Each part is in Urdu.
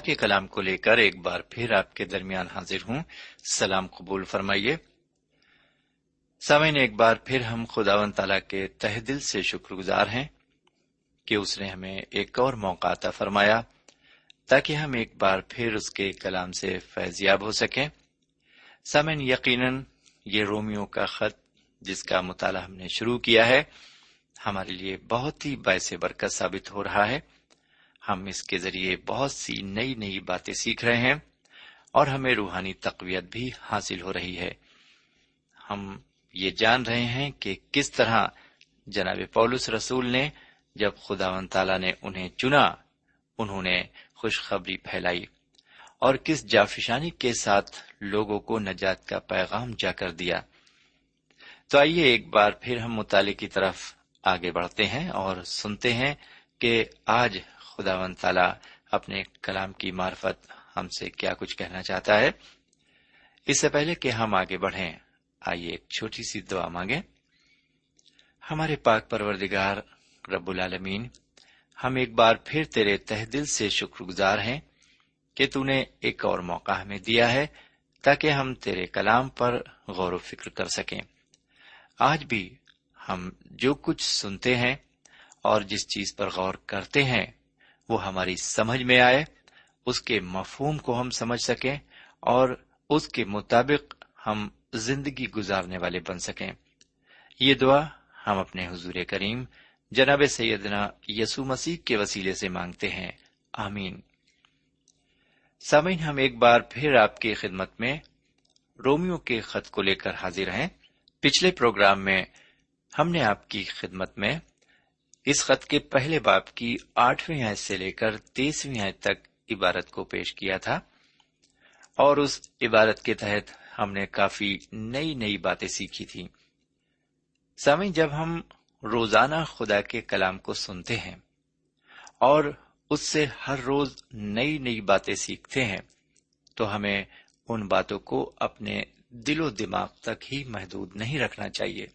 کے کلام کو لے کر ایک بار پھر آپ کے درمیان حاضر ہوں۔ سلام قبول فرمائیے۔ سامعین، ایک بار پھر ہم خدا و تعالی کے تہ دل سے شکر گزار ہیں کہ اس نے ہمیں ایک اور موقع عطا فرمایا تاکہ ہم ایک بار پھر اس کے کلام سے فیضیاب ہو سکیں۔ سامعین، یقیناً یہ رومیو کا خط جس کا مطالعہ ہم نے شروع کیا ہے، ہمارے لیے بہت ہی باعث برکت ثابت ہو رہا ہے۔ ہم اس کے ذریعے بہت سی نئی نئی باتیں سیکھ رہے ہیں اور ہمیں روحانی تقویت بھی حاصل ہو رہی ہے۔ ہم یہ جان رہے ہیں کہ کس طرح جناب پولس رسول نے جب خدا و تعالی نے انہیں چنا، انہوں نے خوشخبری پھیلائی اور کس جافشانی کے ساتھ لوگوں کو نجات کا پیغام جا کر دیا۔ تو آئیے ایک بار پھر ہم مطالعے کی طرف آگے بڑھتے ہیں اور سنتے ہیں کہ آج خدا و تعالی اپنے کلام کی معرفت ہم سے کیا کچھ کہنا چاہتا ہے؟ اس سے پہلے کہ ہم آگے بڑھیں، آئیے ایک چھوٹی سی دعا مانگے ہمارے پاک پروردگار رب العالمین، ہم ایک بار پھر تیرے تہ دل سے شکر گزار ہیں کہ تو نے ایک اور موقع ہمیں دیا ہے تاکہ ہم تیرے کلام پر غور و فکر کر سکیں۔ آج بھی ہم جو کچھ سنتے ہیں اور جس چیز پر غور کرتے ہیں وہ ہماری سمجھ میں آئے، اس کے مفہوم کو ہم سمجھ سکیں اور اس کے مطابق ہم زندگی گزارنے والے بن سکیں۔ یہ دعا ہم اپنے حضور کریم جناب سیدنا یسو مسیح کے وسیلے سے مانگتے ہیں۔ آمین۔ سامعین، ہم ایک بار پھر آپ کی خدمت میں رومیو کے خط کو لے کر حاضر ہیں۔ پچھلے پروگرام میں ہم نے آپ کی خدمت میں اس خط کے پہلے باپ کی آٹھویں آیت سے لے کر تیسویں آیت تک عبارت کو پیش کیا تھا۔ اور اس عبارت کے تحت ہم نے کافی نئی نئی باتیں سیکھی تھی سامعین جب ہم روزانہ خدا کے کلام کو سنتے ہیں اور اس سے ہر روز نئی نئی باتیں سیکھتے ہیں، تو ہمیں ان باتوں کو اپنے دل و دماغ تک ہی محدود نہیں رکھنا چاہیے۔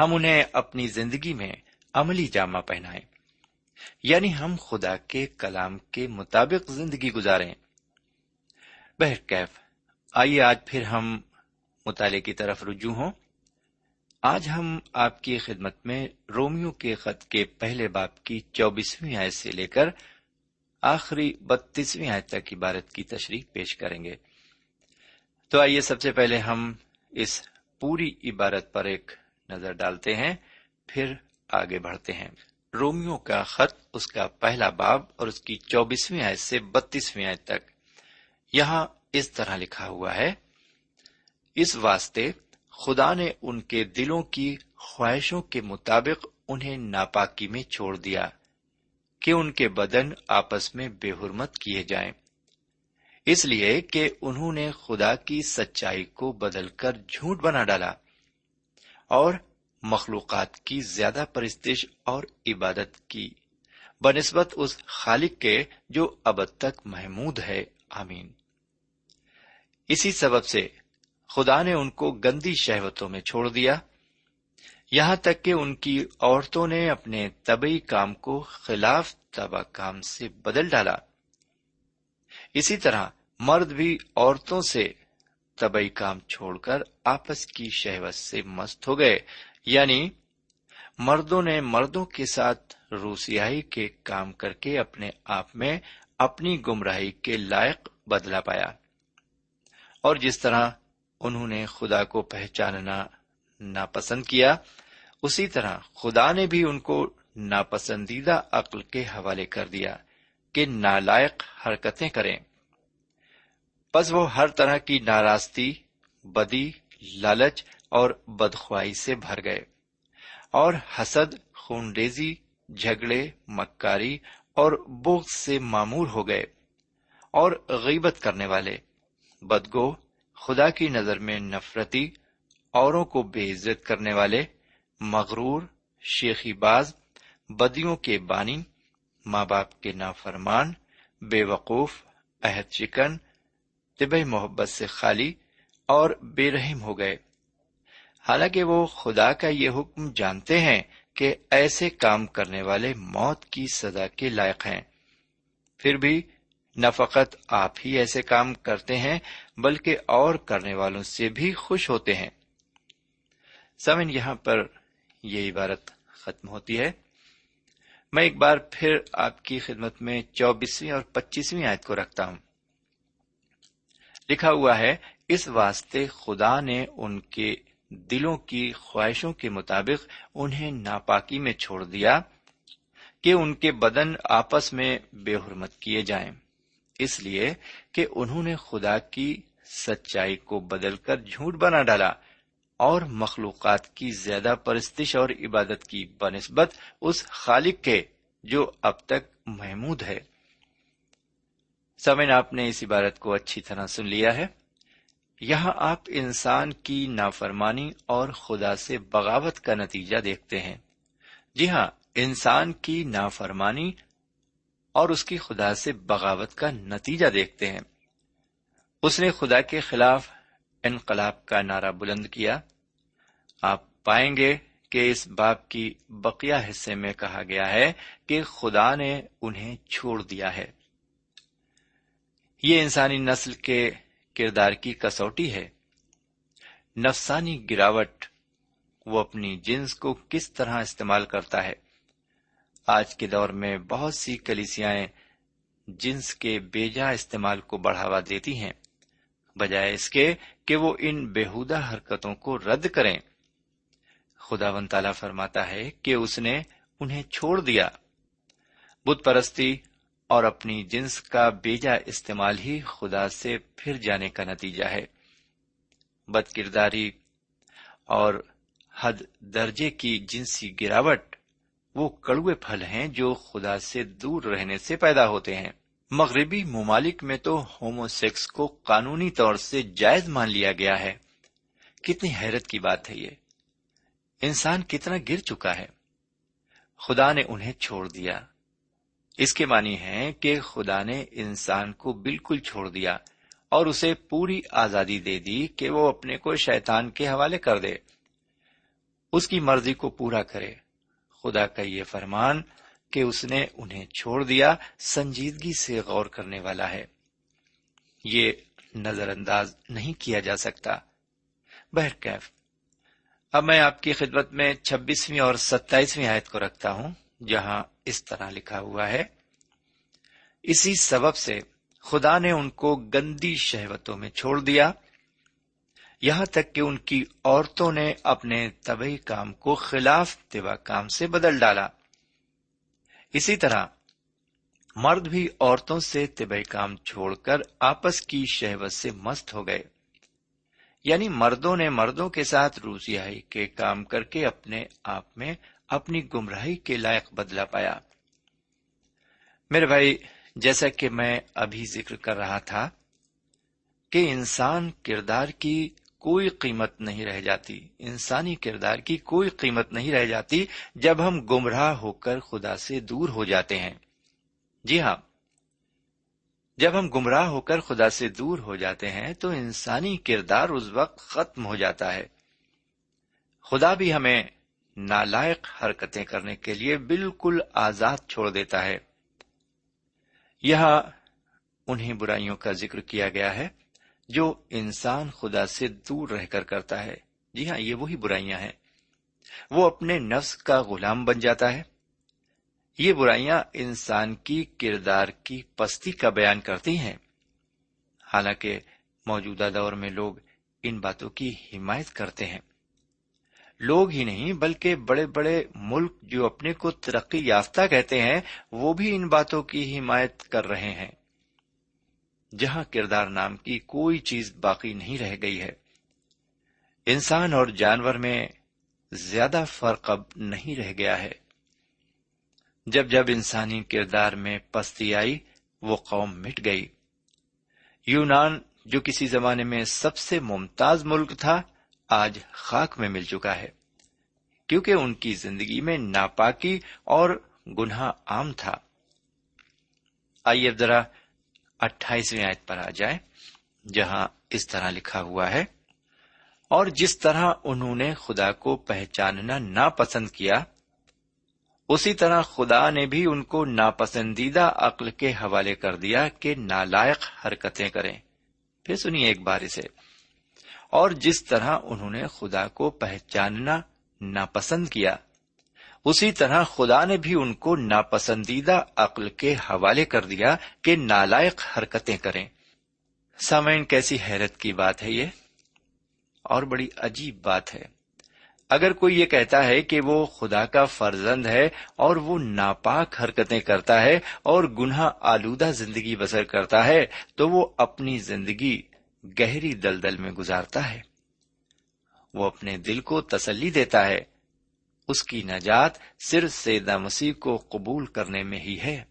ہم انہیں اپنی زندگی میں عملی جامہ پہنائیں۔ یعنی ہم خدا کے کلام کے مطابق زندگی گزاریں۔ بہرکیف آئیے آج پھر ہم مطالعے کی طرف رجوع ہوں۔ آج ہم آپ کی خدمت میں رومیو کے خط کے پہلے باپ کی چوبیسویں آیت سے لے کر آخری بتیسویں آیت تک عبارت کی تشریح پیش کریں گے۔ تو آئیے سب سے پہلے ہم اس پوری عبارت پر ایک نظر ڈالتے ہیں۔ پھر آگے بڑھتے ہیں۔ رومیو کا خط اس کا پہلا باب اور اس کی چوبیسویں آیت سے بتیسویں آیت تک۔ یہاں اس طرح لکھا ہوا ہے، اس واسطے خدا نے ان کے دلوں کی خواہشوں کے مطابق انہیں ناپاکی میں چھوڑ دیا، کہ ان کے بدن آپس میں بے حرمت کیے جائیں۔ اس لیے کہ انہوں نے خدا کی سچائی کو بدل کر جھوٹ بنا ڈالا۔ اور مخلوقات کی زیادہ پرستش اور عبادت کی، بنسبت اس خالق کے جو اب تک محمود ہے۔ آمین۔ اسی سبب سے خدا نے ان کو گندی شہوتوں میں چھوڑ دیا۔ یہاں تک کہ ان کی عورتوں نے اپنے طبی کام کو خلاف تباہ کام سے بدل ڈالا۔ اسی طرح مرد بھی عورتوں سے طبی کام چھوڑ کر آپس کی شہوت سے مست ہو گئے۔ یعنی مردوں نے مردوں کے ساتھ روسیائی کے کام کر کے اپنے آپ میں اپنی گمراہی کے لائق بدلا پایا۔ اور جس طرح انہوں نے خدا کو پہچاننا ناپسند کیا، اسی طرح خدا نے بھی ان کو ناپسندیدہ عقل کے حوالے کر دیا کہ نالائق حرکتیں کریں۔ بس وہ ہر طرح کی ناراستی، بدی، لالچ اور بدخوائی سے بھر گئے۔ اور حسد، خونریزی، جھگڑے، مکاری اور بوگ سے معمور ہو گئے اور غیبت کرنے والے۔ بدگو خدا کی نظر میں نفرتی، اوروں کو بے عزت کرنے والے، مغرور، شیخی باز، بدیوں کے بانی، ماں باپ کے نافرمان، بے وقوف، عہد چکن طب محبت سے خالی اور بے رحم ہو گئے۔ حالانکہ وہ خدا کا یہ حکم جانتے ہیں کہ ایسے کام کرنے والے موت کی سزا کے لائق ہیں۔ پھر بھی نہ فقط آپ ہی ایسے کام کرتے ہیں، بلکہ اور کرنے والوں سے بھی خوش ہوتے ہیں۔ سمن، یہاں پر یہ عبارت ختم ہوتی ہے۔ میں ایک بار پھر آپ کی خدمت میں چوبیسویں اور پچیسویں آیت کو رکھتا ہوں۔ لکھا ہوا ہے، اس واسطے خدا نے ان کے دلوں کی خواہشوں کے مطابق انہیں ناپاکی میں چھوڑ دیا کہ ان کے بدن آپس میں بے حرمت کیے جائیں۔ اس لیے کہ انہوں نے خدا کی سچائی کو بدل کر جھوٹ بنا ڈالا اور مخلوقات کی زیادہ پرستش اور عبادت کی بنسبت اس خالق کے جو اب تک محمود ہے۔ سمن آپ نے اس عبارت کو اچھی طرح سن لیا ہے۔ یہاں آپ انسان کی نافرمانی اور خدا سے بغاوت کا نتیجہ دیکھتے ہیں۔ جی ہاں انسان کی نافرمانی اور اس کی خدا سے بغاوت کا نتیجہ دیکھتے ہیں۔ اس نے خدا کے خلاف انقلاب کا نعرہ بلند کیا۔ آپ پائیں گے کہ اس باپ کی بقیہ حصے میں کہا گیا ہے کہ خدا نے انہیں چھوڑ دیا ہے۔ یہ انسانی نسل کے کردار کی کسوٹی ہے۔ نفسانی گراوٹ وہ اپنی جنس کو کس طرح استعمال کرتا ہے۔ آج کے دور میں بہت سی کلیسیاں جنس کے بیجا استعمال کو بڑھاوا دیتی ہیں۔ بجائے اس کے کہ وہ ان بےحدہ حرکتوں کو رد کریں۔ خدا ون تعالی فرماتا ہے کہ اس نے انہیں چھوڑ دیا۔ بت پرستی اور اپنی جنس کا بیجا استعمال ہی خدا سے پھر جانے کا نتیجہ ہے۔ بد کرداری اور حد درجے کی جنسی گراوٹ وہ کڑوے پھل ہیں جو خدا سے دور رہنے سے پیدا ہوتے ہیں۔ مغربی ممالک میں تو ہومو سیکس کو قانونی طور سے جائز مان لیا گیا ہے۔ کتنی حیرت کی بات ہے یہ۔ انسان کتنا گر چکا ہے۔ خدا نے انہیں چھوڑ دیا۔ اس کے معنی ہے کہ خدا نے انسان کو بالکل چھوڑ دیا اور اسے پوری آزادی دے دی کہ وہ اپنے کو شیطان کے حوالے کر دے۔ اس کی مرضی کو پورا کرے۔ خدا کا یہ فرمان کہ اس نے انہیں چھوڑ دیا سنجیدگی سے غور کرنے والا ہے۔ یہ نظر انداز نہیں کیا جا سکتا۔ بہرکیف اب میں آپ کی خدمت میں چھبیسویں اور ستائیسویں آیت کو رکھتا ہوں، جہاں اس طرح لکھا ہوا ہے۔ اسی سبب سے خدا نے ان کو گندی شہوتوں میں چھوڑ دیا۔ یہاں تک کہ ان کی عورتوں نے اپنے طبی کام کو خلاف طبا کام سے بدل ڈالا۔ اسی طرح مرد بھی عورتوں سے طبی کام چھوڑ کر آپس کی شہوت سے مست ہو گئے۔ یعنی مردوں نے مردوں کے ساتھ روسیائی کے کام کر کے اپنے آپ میں اپنی گمراہی کے لائق بدلا پایا۔ میرے بھائی، جیسا کہ میں ابھی ذکر کر رہا تھا کہ انسان کردار کی کوئی قیمت نہیں رہ جاتی۔ انسانی کردار کی کوئی قیمت نہیں رہ جاتی جب ہم گمراہ ہو کر خدا سے دور ہو جاتے ہیں۔ جی ہاں جب ہم گمراہ ہو کر خدا سے دور ہو جاتے ہیں تو انسانی کردار اس وقت ختم ہو جاتا ہے۔ خدا بھی ہمیں نالائق حرکتیں کرنے کے لیے بالکل آزاد چھوڑ دیتا ہے۔ یہاں انہیں برائیوں کا ذکر کیا گیا ہے جو انسان خدا سے دور رہ کر کرتا ہے۔ جی ہاں یہ وہی برائیاں ہیں۔ وہ اپنے نفس کا غلام بن جاتا ہے۔ یہ برائیاں انسان کی کردار کی پستی کا بیان کرتی ہیں۔ حالانکہ موجودہ دور میں لوگ ان باتوں کی حمایت کرتے ہیں۔ لوگ ہی نہیں، بلکہ بڑے بڑے ملک جو اپنے کو ترقی یافتہ کہتے ہیں، وہ بھی ان باتوں کی حمایت کر رہے ہیں۔ جہاں کردار نام کی کوئی چیز باقی نہیں رہ گئی ہے۔ انسان اور جانور میں زیادہ فرق اب نہیں رہ گیا ہے۔ جب جب انسانی کردار میں پستی آئی، وہ قوم مٹ گئی۔ یونان، جو کسی زمانے میں سب سے ممتاز ملک تھا آج خاک میں مل چکا ہے، کیونکہ ان کی زندگی میں ناپاکی اور گناہ عام تھا۔ آئیے ذرا اٹھائیسویں آیت پر آ جائے جہاں اس طرح لکھا ہوا ہے، اور جس طرح انہوں نے خدا کو پہچاننا ناپسند کیا، اسی طرح خدا نے بھی ان کو ناپسندیدہ عقل کے حوالے کر دیا کہ نالائق حرکتیں کریں۔ پھر سنیے ایک بار اسے۔ اور جس طرح انہوں نے خدا کو پہچاننا ناپسند کیا، اسی طرح خدا نے بھی ان کو ناپسندیدہ عقل کے حوالے کر دیا کہ نالائق حرکتیں کریں۔ سامعین، کیسی حیرت کی بات ہے یہ؟ اور بڑی عجیب بات ہے۔ اگر کوئی یہ کہتا ہے کہ وہ خدا کا فرزند ہے اور وہ ناپاک حرکتیں کرتا ہے اور گناہ آلودہ زندگی بسر کرتا ہے، تو وہ اپنی زندگی گہری دلدل میں گزارتا ہے۔ وہ اپنے دل کو تسلی دیتا ہے۔ اس کی نجات صرف سیدہ مسیح کو قبول کرنے میں ہی ہے۔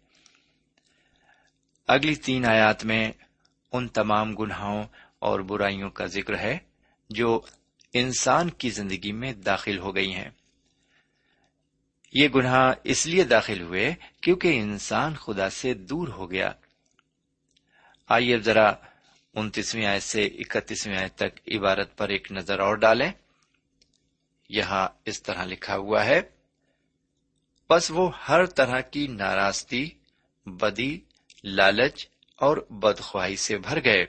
اگلی تین آیات میں ان تمام گناہوں اور برائیوں کا ذکر ہے جو انسان کی زندگی میں داخل ہو گئی ہیں۔ یہ گناہ اس لیے داخل ہوئے کیونکہ انسان خدا سے دور ہو گیا۔ آئیے ذرا انتیسویں آیت سے اکتیسویں آیت تک عبارت پر ایک نظر اور ڈالیں۔ یہاں اس طرح لکھا ہوا ہے بس وہ ہر طرح کی ناراستی، بدی، لالچ اور بدخواہی سے بھر گئے۔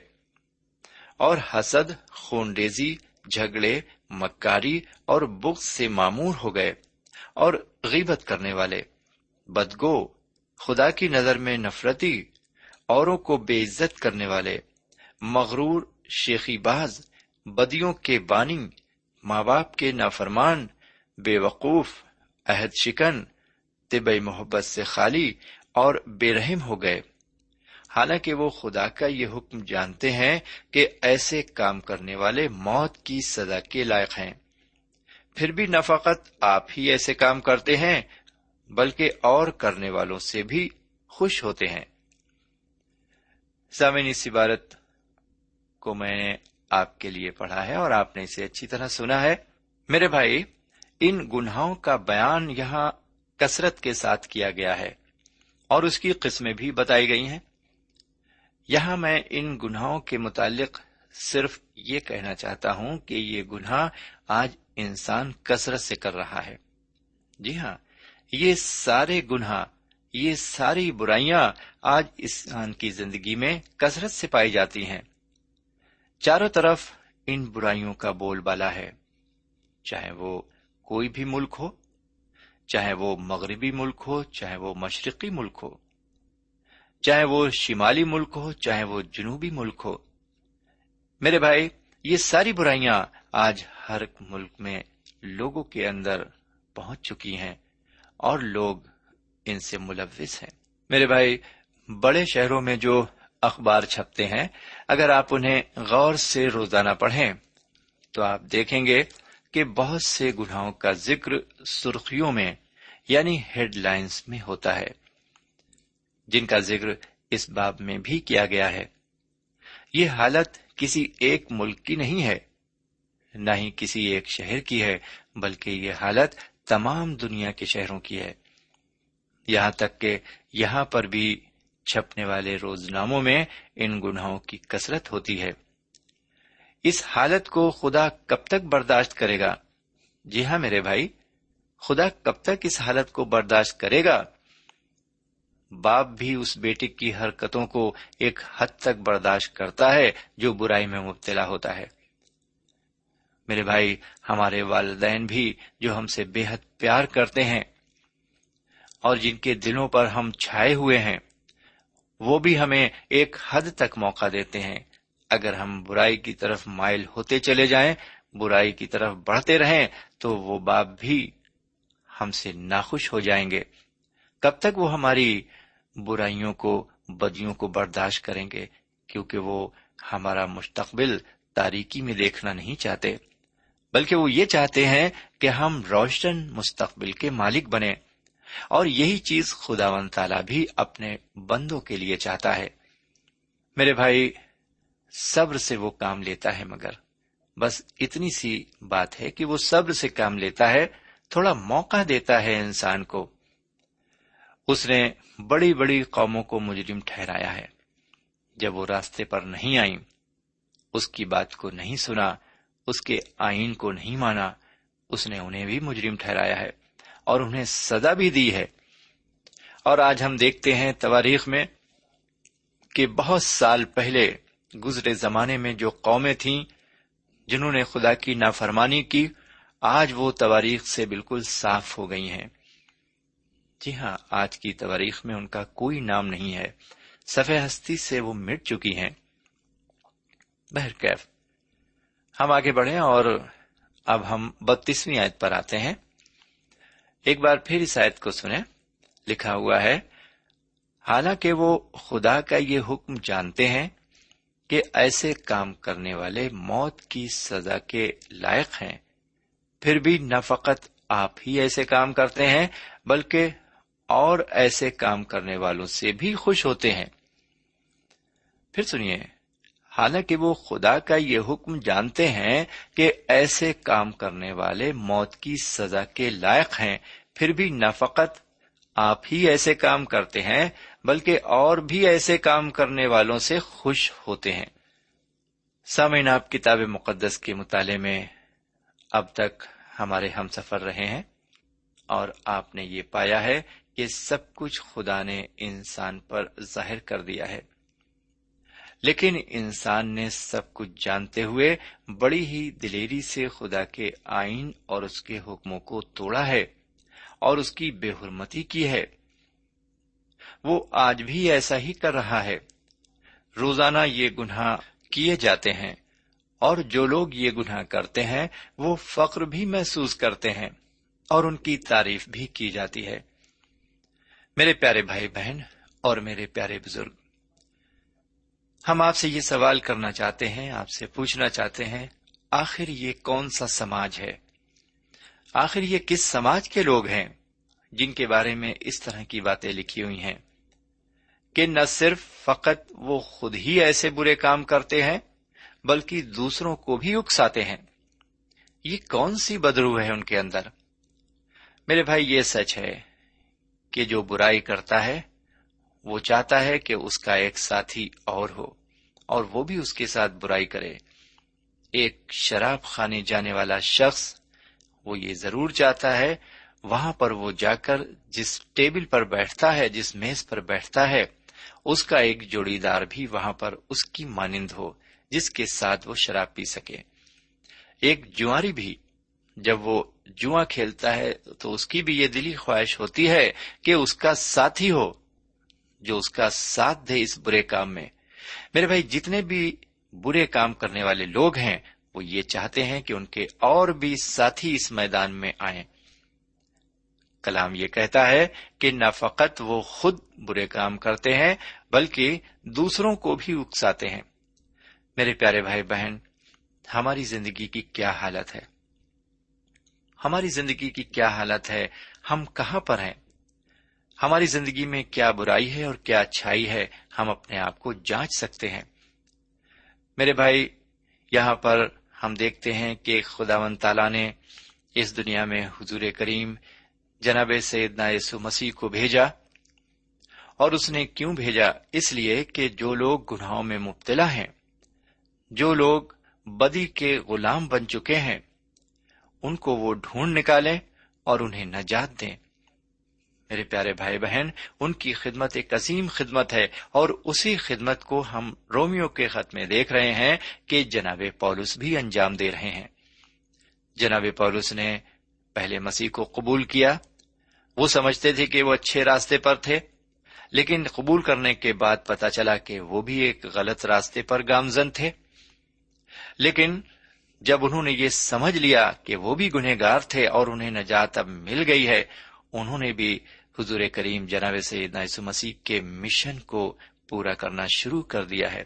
اور حسد خونڈیزی جھگڑے، مکاری اور بغض سے معمور ہو گئے اور غیبت کرنے والے۔ بدگو، خدا کی نظر میں نفرتی، اوروں کو بے عزت کرنے والے۔ مغرور، شیخی باز، بدیوں کے بانی ماں باپ کے نافرمان، بے وقوف، عہد شکن، طب محبت سے خالی اور بے رحم ہو گئے۔ حالانکہ وہ خدا کا یہ حکم جانتے ہیں کہ ایسے کام کرنے والے موت کی سزا کے لائق ہیں۔ پھر بھی نفقت آپ ہی ایسے کام کرتے ہیں، بلکہ اور کرنے والوں سے بھی خوش ہوتے ہیں۔ سامعین، اس عبارت کو میں نے آپ کے لیے پڑھا ہے اور آپ نے اسے اچھی طرح سنا ہے۔ میرے بھائی، ان گناہوں کا بیان یہاں کثرت کے ساتھ کیا گیا ہے اور اس کی قسمیں بھی بتائی گئی ہیں۔ یہاں میں ان گناہوں کے متعلق صرف یہ کہنا چاہتا ہوں کہ یہ گناہ آج انسان کثرت سے کر رہا ہے۔ جی ہاں یہ سارے گناہ، یہ ساری برائیاں آج انسان کی زندگی میں کثرت سے پائی جاتی ہیں۔ چاروں طرف ان برائیوں کا بول بالا ہے۔ چاہے وہ کوئی بھی ملک ہو، چاہے وہ مغربی ملک ہو، چاہے وہ مشرقی ملک ہو، چاہے وہ شمالی ملک ہو، چاہے وہ جنوبی ملک ہو۔ میرے بھائی، یہ ساری برائیاں آج ہر ملک میں لوگوں کے اندر پہنچ چکی ہیں اور لوگ ان سے ملوث ہیں۔ میرے بھائی، بڑے شہروں میں جو اخبار چھپتے ہیں۔ اگر آپ انہیں غور سے روزانہ پڑھیں، تو آپ دیکھیں گے کہ بہت سے گناہوں کا ذکر سرخیوں میں یعنی ہیڈ لائنز میں ہوتا ہے، جن کا ذکر اس باب میں بھی کیا گیا ہے۔ یہ حالت کسی ایک ملک کی نہیں ہے، نہ ہی کسی ایک شہر کی ہے، بلکہ یہ حالت تمام دنیا کے شہروں کی ہے۔ یہاں تک کہ یہاں پر بھی چھپنے والے روزناموں میں ان گناہوں کی کثرت ہوتی ہے۔ اس حالت کو خدا کب تک برداشت کرے گا؟ جی ہاں میرے بھائی، خدا کب تک اس حالت کو برداشت کرے گا؟ باپ بھی اس بیٹے کی حرکتوں کو ایک حد تک برداشت کرتا ہے جو برائی میں مبتلا ہوتا ہے۔ میرے بھائی، ہمارے والدین بھی جو ہم سے بے حد پیار کرتے ہیں اور جن کے دلوں پر ہم چھائے ہوئے ہیں وہ بھی ہمیں ایک حد تک موقع دیتے ہیں۔ اگر ہم برائی کی طرف مائل ہوتے چلے جائیں، برائی کی طرف بڑھتے رہیں، تو وہ باپ بھی ہم سے ناخوش ہو جائیں گے۔ کب تک وہ ہماری برائیوں کو، بدیوں کو برداشت کریں گے؟ کیونکہ وہ ہمارا مستقبل تاریکی میں دیکھنا نہیں چاہتے۔ بلکہ وہ یہ چاہتے ہیں کہ ہم روشن مستقبل کے مالک بنے اور یہی چیز خدا و تعالی بھی اپنے بندوں کے لیے چاہتا ہے۔ میرے بھائی، صبر سے وہ کام لیتا ہے، مگر بس اتنی سی بات ہے کہ وہ صبر سے کام لیتا ہے، تھوڑا موقع دیتا ہے انسان کو۔ اس نے بڑی بڑی قوموں کو مجرم ٹھہرایا ہے۔ جب وہ راستے پر نہیں آئی اس کی بات کو نہیں سنا، اس کے آئین کو نہیں مانا، اس نے انہیں بھی مجرم ٹھہرایا ہے۔ اور انہیں سزا بھی دی ہے۔ اور آج ہم دیکھتے ہیں تواریخ میں کہ بہت سال پہلے گزرے زمانے میں جو قومیں تھیں جنہوں نے خدا کی نافرمانی کی، آج وہ تواریخ سے بالکل صاف ہو گئی ہیں۔ جی ہاں آج کی تواریخ میں ان کا کوئی نام نہیں ہے۔ سفید ہستی سے وہ مٹ چکی ہیں۔ بہرکیف ہم آگے بڑھیں اور اب ہم بتیسویں آیت پر آتے ہیں۔ ایک بار پھر اس آیت کو سنیں۔ لکھا ہوا ہے، حالانکہ وہ خدا کا یہ حکم جانتے ہیں کہ ایسے کام کرنے والے موت کی سزا کے لائق ہیں۔ پھر بھی نہ فقط آپ ہی ایسے کام کرتے ہیں، بلکہ اور ایسے کام کرنے والوں سے بھی خوش ہوتے ہیں۔ پھر سنیے۔ حالانکہ وہ خدا کا یہ حکم جانتے ہیں کہ ایسے کام کرنے والے موت کی سزا کے لائق ہیں، پھر بھی نہ فقط آپ ہی ایسے کام کرتے ہیں، بلکہ اور بھی ایسے کام کرنے والوں سے خوش ہوتے ہیں۔ سامعین، آپ کتاب مقدس کے مطالعے میں اب تک ہمارے ہم سفر رہے ہیں اور آپ نے یہ پایا ہے کہ سب کچھ خدا نے انسان پر ظاہر کر دیا ہے۔ لیکن انسان نے سب کچھ جانتے ہوئے بڑی ہی دلیری سے خدا کے آئین اور اس کے حکموں کو توڑا ہے اور اس کی بے حرمتی کی ہے۔ وہ آج بھی ایسا ہی کر رہا ہے۔ روزانہ یہ گناہ کیے جاتے ہیں اور جو لوگ یہ گناہ کرتے ہیں، وہ فخر بھی محسوس کرتے ہیں اور ان کی تعریف بھی کی جاتی ہے۔ میرے پیارے بھائی بہن اور میرے پیارے بزرگ ہم آپ سے یہ سوال کرنا چاہتے ہیں، آپ سے پوچھنا چاہتے ہیں، آخر یہ کون سا سماج ہے؟ آخر یہ کس سماج کے لوگ ہیں جن کے بارے میں اس طرح کی باتیں لکھی ہوئی ہیں؟ کہ نہ صرف فقط وہ خود ہی ایسے برے کام کرتے ہیں، بلکہ دوسروں کو بھی اکساتے ہیں۔ یہ کون سی بدرو ہے ان کے اندر؟ میرے بھائی، یہ سچ ہے کہ جو برائی کرتا ہے وہ چاہتا ہے کہ اس کا ایک ساتھی اور ہو اور وہ بھی اس کے ساتھ برائی کرے۔ ایک شراب خانے جانے والا شخص وہ یہ ضرور چاہتا ہے، وہاں پر وہ جا کر جس ٹیبل پر بیٹھتا ہے، جس میز پر بیٹھتا ہے، اس کا ایک جوڑی دار بھی وہاں پر اس کی مانند ہو، جس کے ساتھ وہ شراب پی سکے۔ ایک جواری بھی، جب وہ جوا کھیلتا ہے تو اس کی بھی یہ دلی خواہش ہوتی ہے کہ اس کا ساتھی ہو۔ جو اس کا ساتھ دے اس برے کام میں۔ میرے بھائی، جتنے بھی برے کام کرنے والے لوگ ہیں، وہ یہ چاہتے ہیں کہ ان کے اور بھی ساتھی اس میدان میں آئیں۔ کلام یہ کہتا ہے کہ نہ فقط وہ خود برے کام کرتے ہیں، بلکہ دوسروں کو بھی اکساتے ہیں۔ میرے پیارے بھائی بہن، ہماری زندگی کی کیا حالت ہے؟ ہماری زندگی کی کیا حالت ہے؟ ہم کہاں پر ہیں؟ ہماری زندگی میں کیا برائی ہے اور کیا اچھائی ہے ہم اپنے آپ کو جانچ سکتے ہیں۔ میرے بھائی، یہاں پر ہم دیکھتے ہیں کہ خدا و تعالی نے اس دنیا میں حضور کریم جناب سید یسو مسیح کو بھیجا اور اس نے کیوں بھیجا؟ اس لیے کہ جو لوگ گناہوں میں مبتلا ہیں، جو لوگ بدی کے غلام بن چکے ہیں، ان کو وہ ڈھونڈ نکالیں اور انہیں نجات دیں۔ میرے پیارے بھائی بہن، ان کی خدمت ایک عظیم خدمت ہے اور اسی خدمت کو ہم رومیو کے خط میں دیکھ رہے ہیں کہ جناب پولس بھی انجام دے رہے ہیں۔ جناب پولس نے پہلے مسیح کو قبول کیا۔ وہ سمجھتے تھے کہ وہ اچھے راستے پر تھے، لیکن قبول کرنے کے بعد پتا چلا کہ وہ بھی ایک غلط راستے پر گامزن تھے۔ لیکن جب انہوں نے یہ سمجھ لیا کہ وہ بھی گنہ گار تھے اور انہیں نجات اب مل گئی ہے، انہوں نے بھی حضور کریم جناب سید مسیح کے مشن کو پورا کرنا شروع کر دیا ہے۔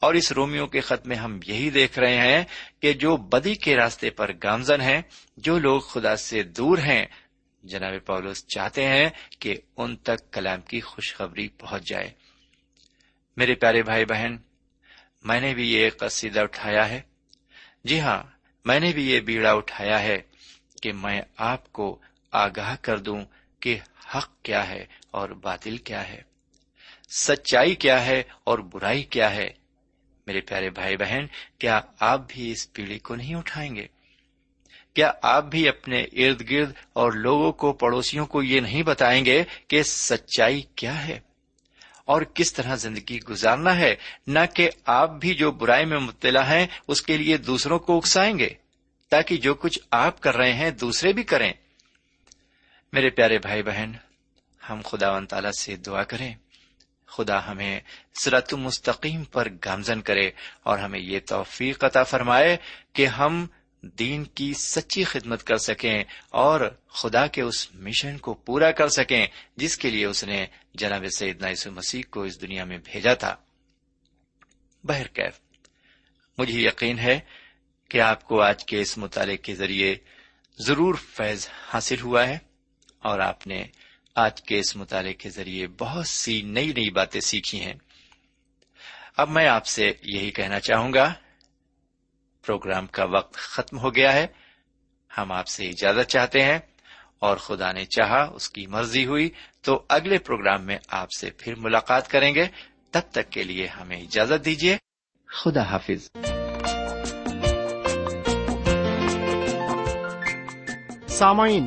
اور اس رومیو کے خط میں ہم یہی دیکھ رہے ہیں کہ جو بدی کے راستے پر گامزن ہیں، جو لوگ خدا سے دور ہیں، جناب پولس چاہتے ہیں کہ ان تک کلام کی خوشخبری پہنچ جائے۔ میرے پیارے بھائی بہن، میں نے بھی یہ قصیدہ اٹھایا ہے۔ جی ہاں میں نے بھی یہ بیڑا اٹھایا ہے کہ میں آپ کو آگاہ کر دوں کہ حق کیا ہے اور باطل کیا ہے؟ سچائی کیا ہے اور برائی کیا ہے؟ میرے پیارے بھائی بہن، کیا آپ بھی اس پیڑھی کو نہیں اٹھائیں گے؟ کیا آپ بھی اپنے ارد گرد اور لوگوں کو، پڑوسیوں کو یہ نہیں بتائیں گے کہ سچائی کیا ہے؟ اور کس طرح زندگی گزارنا ہے، نہ کہ آپ بھی جو برائی میں مبتلا ہیں، اس کے لیے دوسروں کو اکسائیں گے، تاکہ جو کچھ آپ کر رہے ہیں، دوسرے بھی کریں۔ میرے پیارے بھائی بہن، ہم خدا و تعالی سے دعا کریں۔ خدا ہمیں سرت مستقیم پر گامزن کرے اور ہمیں یہ توفیق عطا فرمائے کہ ہم دین کی سچی خدمت کر سکیں اور خدا کے اس مشن کو پورا کر سکیں جس کے لیے اس نے جناب سیدنا یسو مسیح کو اس دنیا میں بھیجا تھا۔ بہرکیف مجھے یقین ہے کہ آپ کو آج کے اس مطالعے کے ذریعے ضرور فیض حاصل ہوا ہے۔ اور آپ نے آج کے اس مطالعے کے ذریعے بہت سی نئی نئی باتیں سیکھی ہیں۔ اب میں آپ سے یہی کہنا چاہوں گا، پروگرام کا وقت ختم ہو گیا ہے۔ ہم آپ سے اجازت چاہتے ہیں اور خدا نے چاہا اس کی مرضی ہوئی تو اگلے پروگرام میں آپ سے پھر ملاقات کریں گے۔ تب تک کے لیے ہمیں اجازت دیجیے۔ خدا حافظ۔ سامعین